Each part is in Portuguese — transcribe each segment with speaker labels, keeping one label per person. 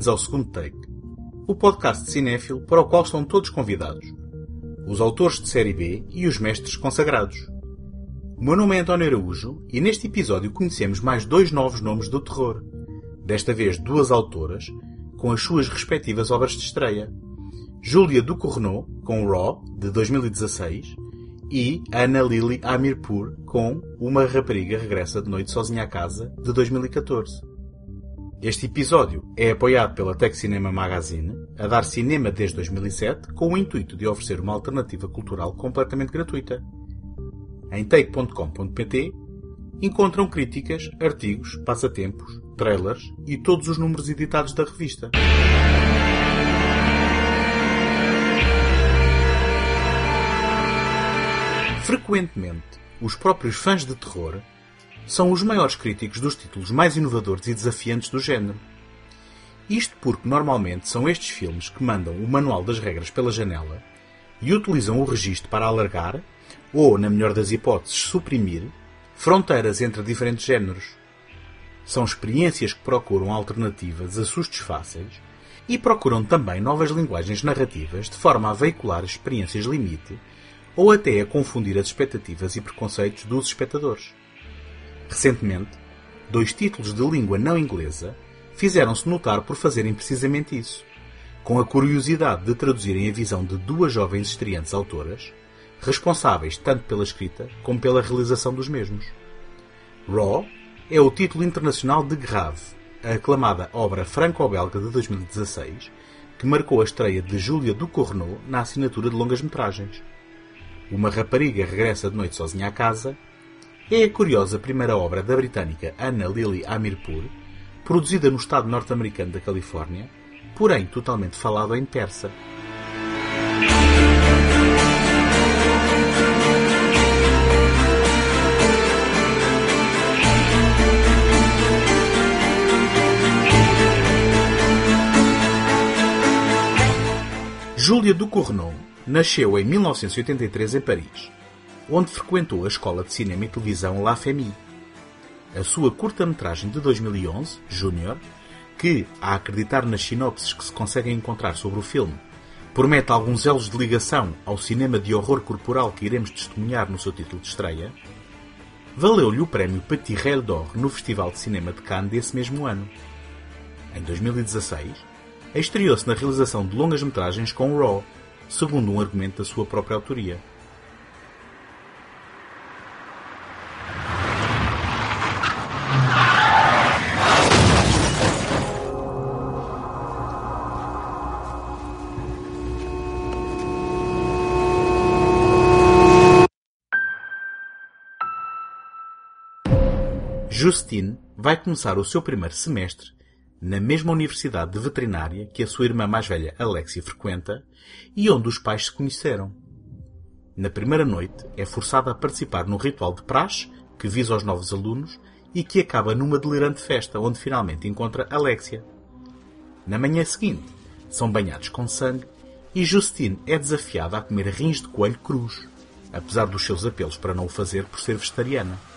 Speaker 1: Bem-vindos ao segundo take, o podcast de cinéfilo para o qual estão todos convidados, os autores de série B e os mestres consagrados. O meu nome é António Araújo e neste episódio conhecemos mais dois novos nomes do terror, desta vez duas autoras, com as suas respectivas obras de estreia. Júlia Ducournau, com Raw, de 2016, e Ana Lily Amirpour, com Uma Rapariga Regressa de Noite Sozinha à Casa, de 2014. Este episódio é apoiado pela Tech Cinema Magazine, a dar cinema desde 2007, com o intuito de oferecer uma alternativa cultural completamente gratuita. Em take.com.pt encontram críticas, artigos, passatempos, trailers e todos os números editados da revista. Frequentemente, os próprios fãs de terror são os maiores críticos dos títulos mais inovadores e desafiantes do género. Isto porque normalmente são estes filmes que mandam o manual das regras pela janela e utilizam o registro para alargar, ou, na melhor das hipóteses, suprimir, fronteiras entre diferentes géneros. São experiências que procuram alternativas a sustos fáceis e procuram também novas linguagens narrativas de forma a veicular experiências limite ou até a confundir as expectativas e preconceitos dos espectadores. Recentemente, dois títulos de língua não inglesa fizeram-se notar por fazerem precisamente isso, com a curiosidade de traduzirem a visão de duas jovens estreantes autoras, responsáveis tanto pela escrita como pela realização dos mesmos. Raw é o título internacional de Grave, a aclamada obra franco-belga de 2016, que marcou a estreia de Júlia Ducournau na assinatura de longas-metragens. Uma rapariga regressa de noite sozinha à casa é a curiosa primeira obra da britânica Anna Lily Amirpour, produzida no estado norte-americano da Califórnia, porém totalmente falado em persa. Júlia Ducournau nasceu em 1983 em Paris onde frequentou a escola de cinema e televisão La Famille. A sua curta-metragem de 2011, Júnior, que, a acreditar nas sinopses que se conseguem encontrar sobre o filme, promete alguns elos de ligação ao cinema de horror corporal que iremos testemunhar no seu título de estreia, valeu-lhe o prémio Petit Rail d'Or no Festival de Cinema de Cannes desse mesmo ano. Em 2016, estreou-se na realização de longas-metragens com Raw, segundo um argumento da sua própria autoria. Justine vai começar o seu primeiro semestre na mesma universidade de veterinária que a sua irmã mais velha Alexia frequenta e onde os pais se conheceram. Na primeira noite é forçada a participar no ritual de praxe que visa aos novos alunos e que acaba numa delirante festa onde finalmente encontra Alexia. Na manhã seguinte, são banhados com sangue e Justine é desafiada a comer rins de coelho cruz, apesar dos seus apelos para não o fazer por ser vegetariana.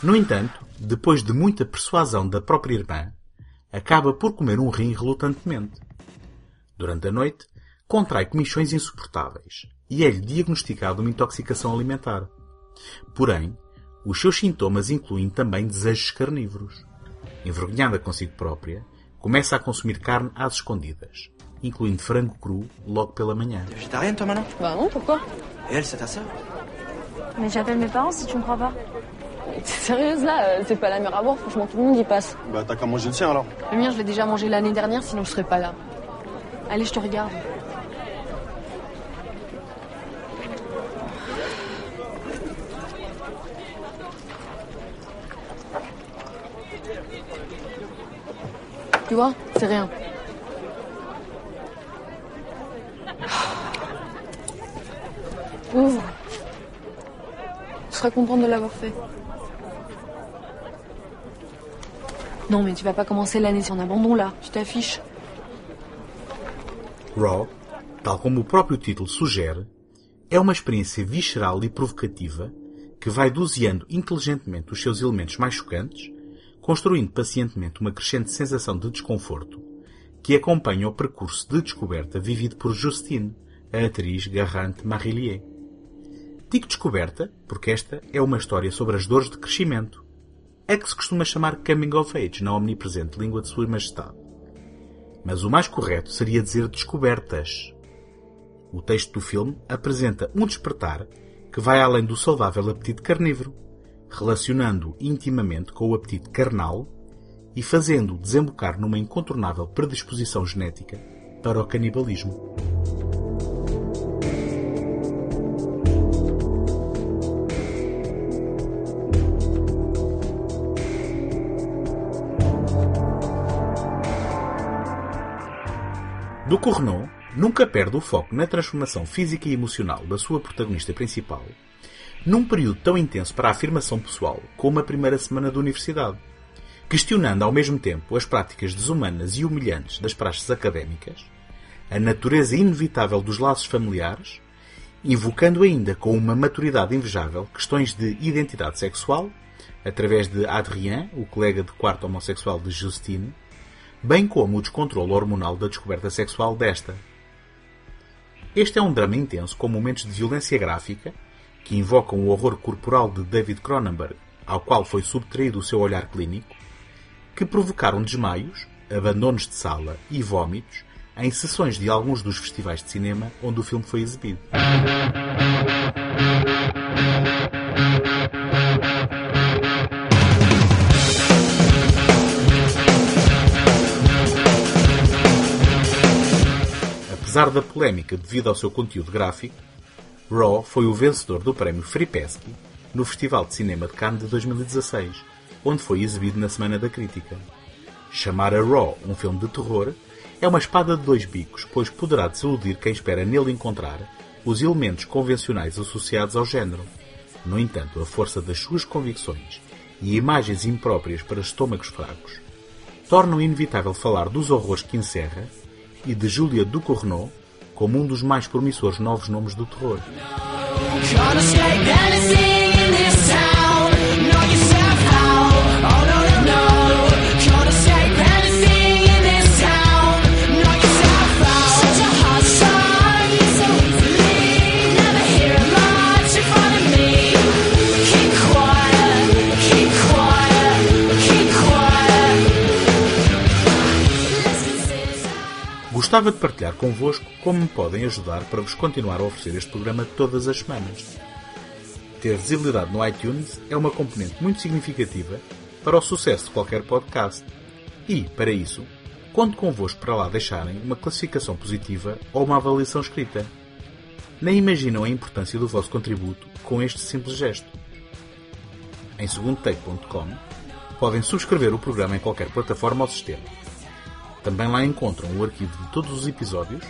Speaker 1: No entanto, depois de muita persuasão da própria irmã, acaba por comer um rim relutantemente. Durante a noite, contrai comichões insuportáveis e é-lhe diagnosticada uma intoxicação alimentar. Porém, os seus sintomas incluem também desejos carnívoros. Envergonhada consigo própria, começa a consumir carne às escondidas, incluindo frango cru logo pela manhã.
Speaker 2: Végétarienne, toi, maintenant
Speaker 3: Bah non, pourquoi
Speaker 2: Et elle, c'est ta sœur
Speaker 3: Mais j'appelle mes parents si tu me crois pas. T'es sérieuse là euh, C'est pas la mer à boire, franchement tout le monde y passe.
Speaker 4: Bah t'as qu'à manger le sien alors.
Speaker 3: Le mien, je l'ai déjà mangé l'année dernière, sinon je serais pas là. Allez, je te regarde. Tu vois, c'est rien. Ouvre. Je serais contente de l'avoir fait. Non, mais tu vas pas commencer l'année un abandon là. Tu t'affiches.
Speaker 1: Raw, tal como o próprio título sugere, é uma experiência visceral e provocativa que vai doseando inteligentemente os seus elementos mais chocantes, construindo pacientemente uma crescente sensação de desconforto, que acompanha o percurso de descoberta vivido por Justine, a atriz Garrante Marillier. Digo descoberta porque esta é uma história sobre as dores de crescimento, a que se costuma chamar coming of age na omnipresente língua de Sua Majestade. Mas o mais correto seria dizer descobertas. O texto do filme apresenta um despertar que vai além do saudável apetite carnívoro, relacionando intimamente com o apetite carnal e fazendo-o desembocar numa incontornável predisposição genética para o canibalismo. Do Correnon nunca perde o foco na transformação física e emocional da sua protagonista principal, num período tão intenso para a afirmação pessoal como a primeira semana da universidade, questionando ao mesmo tempo as práticas desumanas e humilhantes das praxes académicas, a natureza inevitável dos laços familiares, invocando ainda com uma maturidade invejável questões de identidade sexual, através de Adrien, o colega de quarto homossexual de Justine, bem como o descontrole hormonal da descoberta sexual desta. Este é um drama intenso com momentos de violência gráfica que invocam o horror corporal de David Cronenberg, ao qual foi subtraído o seu olhar clínico, que provocaram desmaios, abandonos de sala e vômitos em sessões de alguns dos festivais de cinema onde o filme foi exibido. Apesar da polémica devido ao seu conteúdo gráfico, Raw foi o vencedor do prémio Fripesky no Festival de Cinema de Cannes de 2016, onde foi exibido na Semana da Crítica. Chamar a Raw um filme de terror é uma espada de dois bicos, pois poderá desiludir quem espera nele encontrar os elementos convencionais associados ao género. No entanto, a força das suas convicções e imagens impróprias para estômagos fracos tornam inevitável falar dos horrores que encerra e de Julia Ducournau como um dos mais promissores novos nomes do terror. Gostava de partilhar convosco como me podem ajudar para vos continuar a oferecer este programa todas as semanas. Ter visibilidade no iTunes é uma componente muito significativa para o sucesso de qualquer podcast. E, para isso, conto convosco para lá deixarem uma classificação positiva ou uma avaliação escrita. Nem imaginam a importância do vosso contributo com este simples gesto. Em segundotake.com podem subscrever o programa em qualquer plataforma ou sistema também lá encontram o arquivo de todos os episódios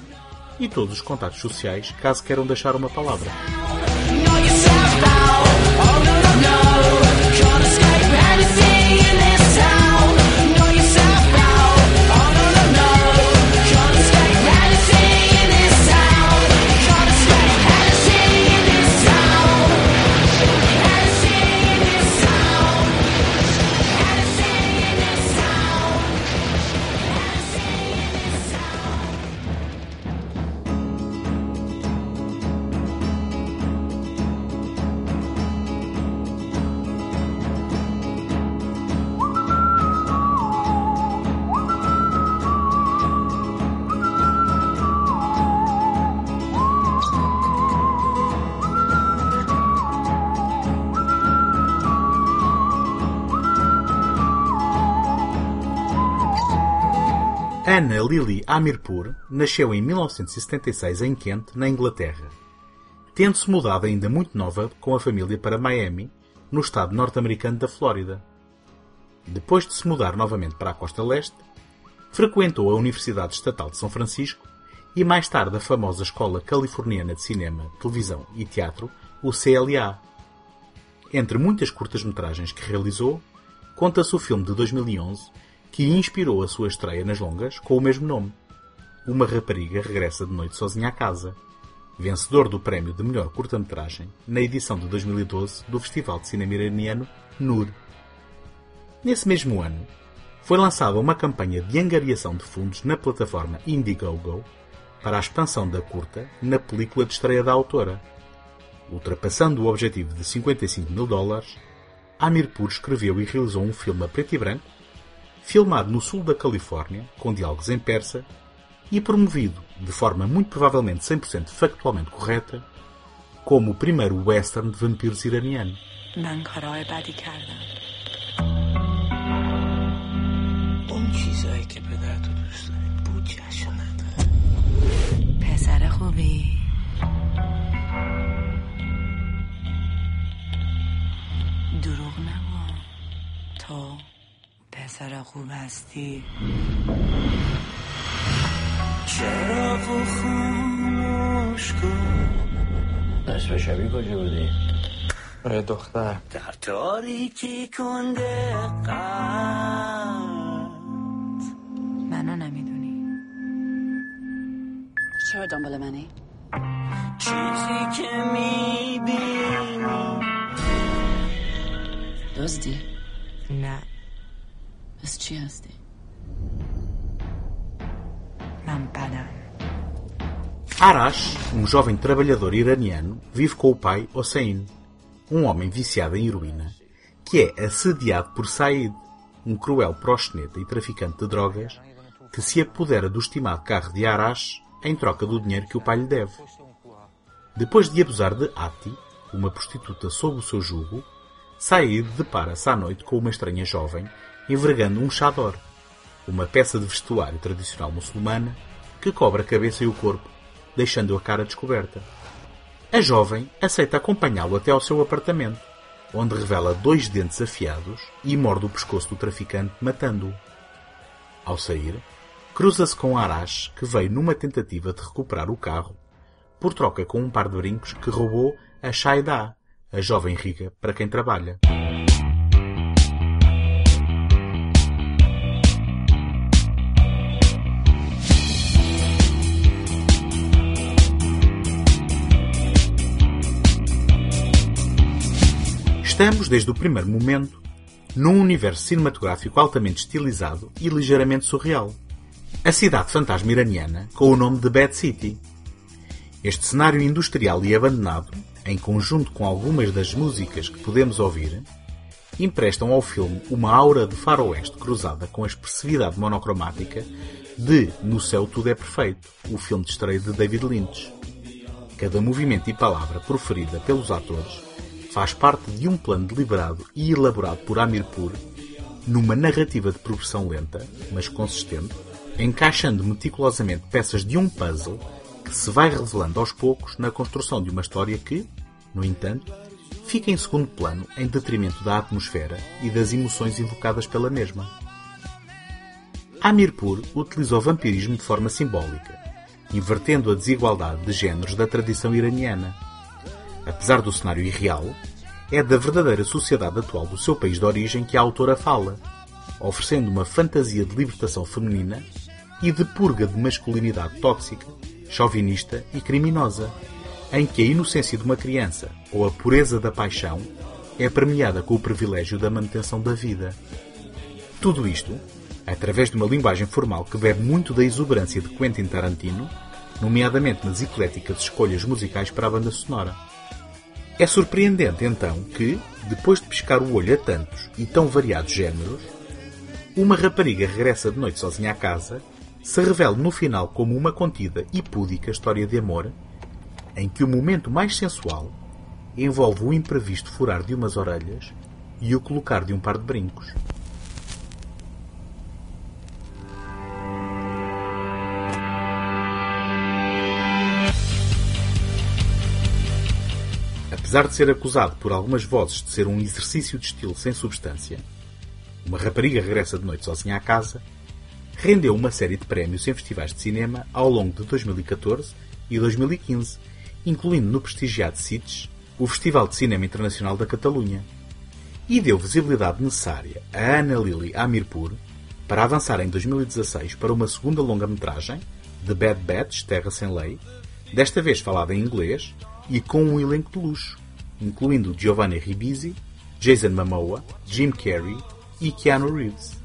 Speaker 1: e todos os contatos sociais caso queiram deixar uma palavra. Anna Lily Amirpur nasceu em 1976 em Kent, na Inglaterra. Tendo-se mudado ainda muito nova com a família para Miami, no estado norte-americano da Flórida. Depois de se mudar novamente para a costa leste, frequentou a Universidade Estatal de São Francisco e mais tarde a famosa Escola Californiana de Cinema, Televisão e Teatro, o CLA. Entre muitas curtas-metragens que realizou, conta-se o filme de 2011 que inspirou a sua estreia nas longas com o mesmo nome. Uma rapariga regressa de noite sozinha à casa, vencedor do prémio de melhor curta-metragem na edição de 2012 do Festival de Cinema Iraniano NUR. Nesse mesmo ano, foi lançada uma campanha de angariação de fundos na plataforma Indiegogo para a expansão da curta na película de estreia da autora. Ultrapassando o objetivo de 55 mil dólares, Amirpur escreveu e realizou um filme a preto e branco, filmado no sul da Califórnia, com diálogos em persa, e promovido, de forma muito provavelmente 100% factualmente correta, como o primeiro western de vampiros iraniano.
Speaker 4: من کارهای بدی کردم
Speaker 5: اون چیزایی که پدر تو دوست داری بودجهشو نداره
Speaker 4: پسر خوبی دروغ نگو تو پسر خوب هستی
Speaker 5: چراغ خاموش کن
Speaker 6: نصف شبی کجا بودی؟
Speaker 7: دختر.
Speaker 5: در تاریکی کنده قلب
Speaker 4: منو نمی‌دونی.
Speaker 3: چرا دنبال منی؟
Speaker 5: چیزی که می‌بینی.
Speaker 3: دزدی؟
Speaker 4: نه.
Speaker 1: Arash, um jovem trabalhador iraniano, vive com o pai Hossein, um homem viciado em heroína, que é assediado por Said, um cruel proxeneta e traficante de drogas, que se apodera do estimado carro de Arash em troca do dinheiro que o pai lhe deve. Depois de abusar de Ati, uma prostituta sob o seu jugo, Said depara-se à noite com uma estranha jovem envergando um chador, uma peça de vestuário tradicional muçulmana que cobre a cabeça e o corpo, deixando a cara descoberta. A jovem aceita acompanhá-lo até ao seu apartamento, onde revela dois dentes afiados e morde o pescoço do traficante, matando-o. Ao sair, cruza-se com Arash, que veio numa tentativa de recuperar o carro, por troca com um par de brincos que roubou a Shaida, a jovem rica para quem trabalha. Estamos, desde o primeiro momento, num universo cinematográfico altamente estilizado e ligeiramente surreal. A cidade fantasma iraniana, com o nome de Bad City. Este cenário industrial e abandonado, em conjunto com algumas das músicas que podemos ouvir, emprestam ao filme uma aura de faroeste cruzada com a expressividade monocromática de No Céu Tudo é Perfeito, o filme de estreia de David Lynch. Cada movimento e palavra proferida pelos atores faz parte de um plano deliberado e elaborado por Amirpur numa narrativa de progressão lenta, mas consistente, encaixando meticulosamente peças de um puzzle que se vai revelando aos poucos na construção de uma história que, no entanto, fica em segundo plano em detrimento da atmosfera e das emoções invocadas pela mesma. Amirpur utilizou o vampirismo de forma simbólica, invertendo a desigualdade de géneros da tradição iraniana. Apesar do cenário irreal, é da verdadeira sociedade atual do seu país de origem que a autora fala, oferecendo uma fantasia de libertação feminina e de purga de masculinidade tóxica, chauvinista e criminosa, em que a inocência de uma criança ou a pureza da paixão é premiada com o privilégio da manutenção da vida. Tudo isto, através de uma linguagem formal que bebe muito da exuberância de Quentin Tarantino, nomeadamente nas ecléticas escolhas musicais para a banda sonora. É surpreendente, então, que, depois de piscar o olho a tantos e tão variados géneros, uma rapariga regressa de noite sozinha à casa, se revele no final como uma contida e púdica história de amor, em que o momento mais sensual envolve o imprevisto furar de umas orelhas e o colocar de um par de brincos. Apesar de ser acusado por algumas vozes de ser um exercício de estilo sem substância, uma rapariga regressa de noite sozinha à casa, rendeu uma série de prémios em festivais de cinema ao longo de 2014 e 2015, incluindo no prestigiado CITES, o Festival de Cinema Internacional da Catalunha, e deu visibilidade necessária a Ana Lily Amirpur para avançar em 2016 para uma segunda longa-metragem, The Bad Batch Terra Sem Lei, desta vez falada em inglês e com um elenco de luxo, incluindo Giovanni Ribisi, Jason Momoa, Jim Carrey e Keanu Reeves.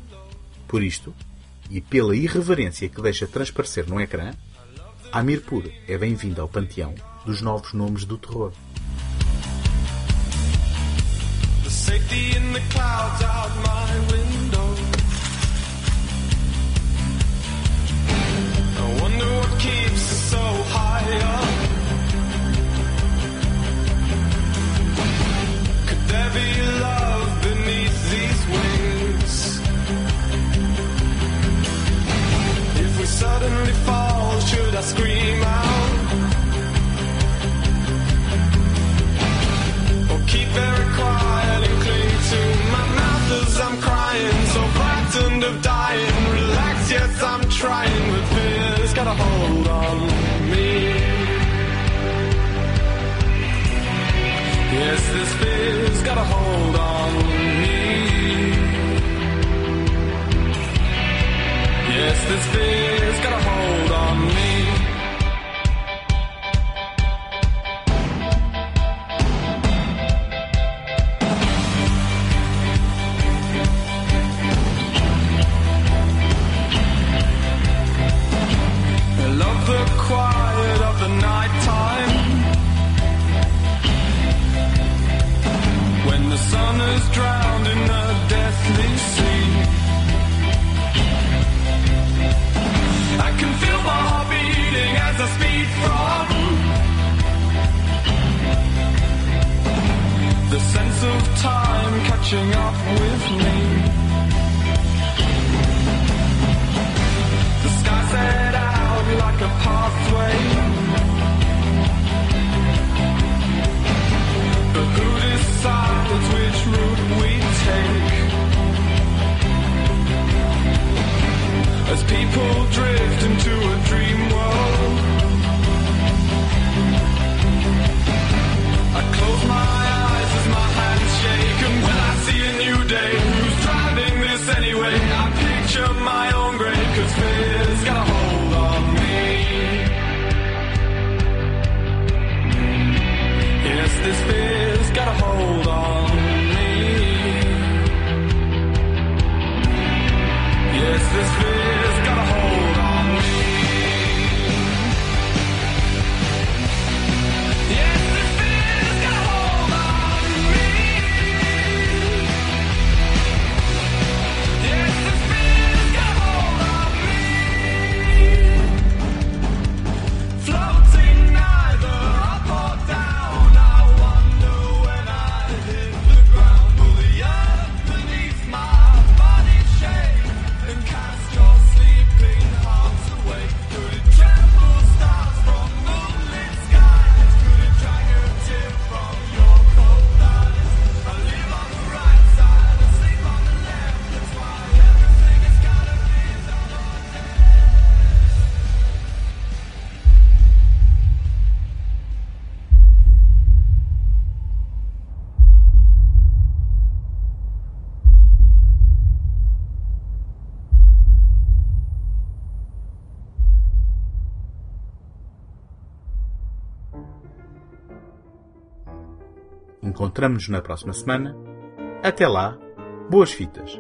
Speaker 1: Por isto, e pela irreverência que deixa transparecer no ecrã, Amirpur é bem-vindo ao panteão dos novos nomes do terror.
Speaker 8: Safety in the clouds out my window. I wonder what keeps us so high up. Fear's got a hold on me. The sense of time catching up with me The sky set out like a pathway. But who decides which route we take? As people drift into a dream world. I close my We got a.
Speaker 1: Encontramos-nos na próxima semana. Até lá, boas fitas!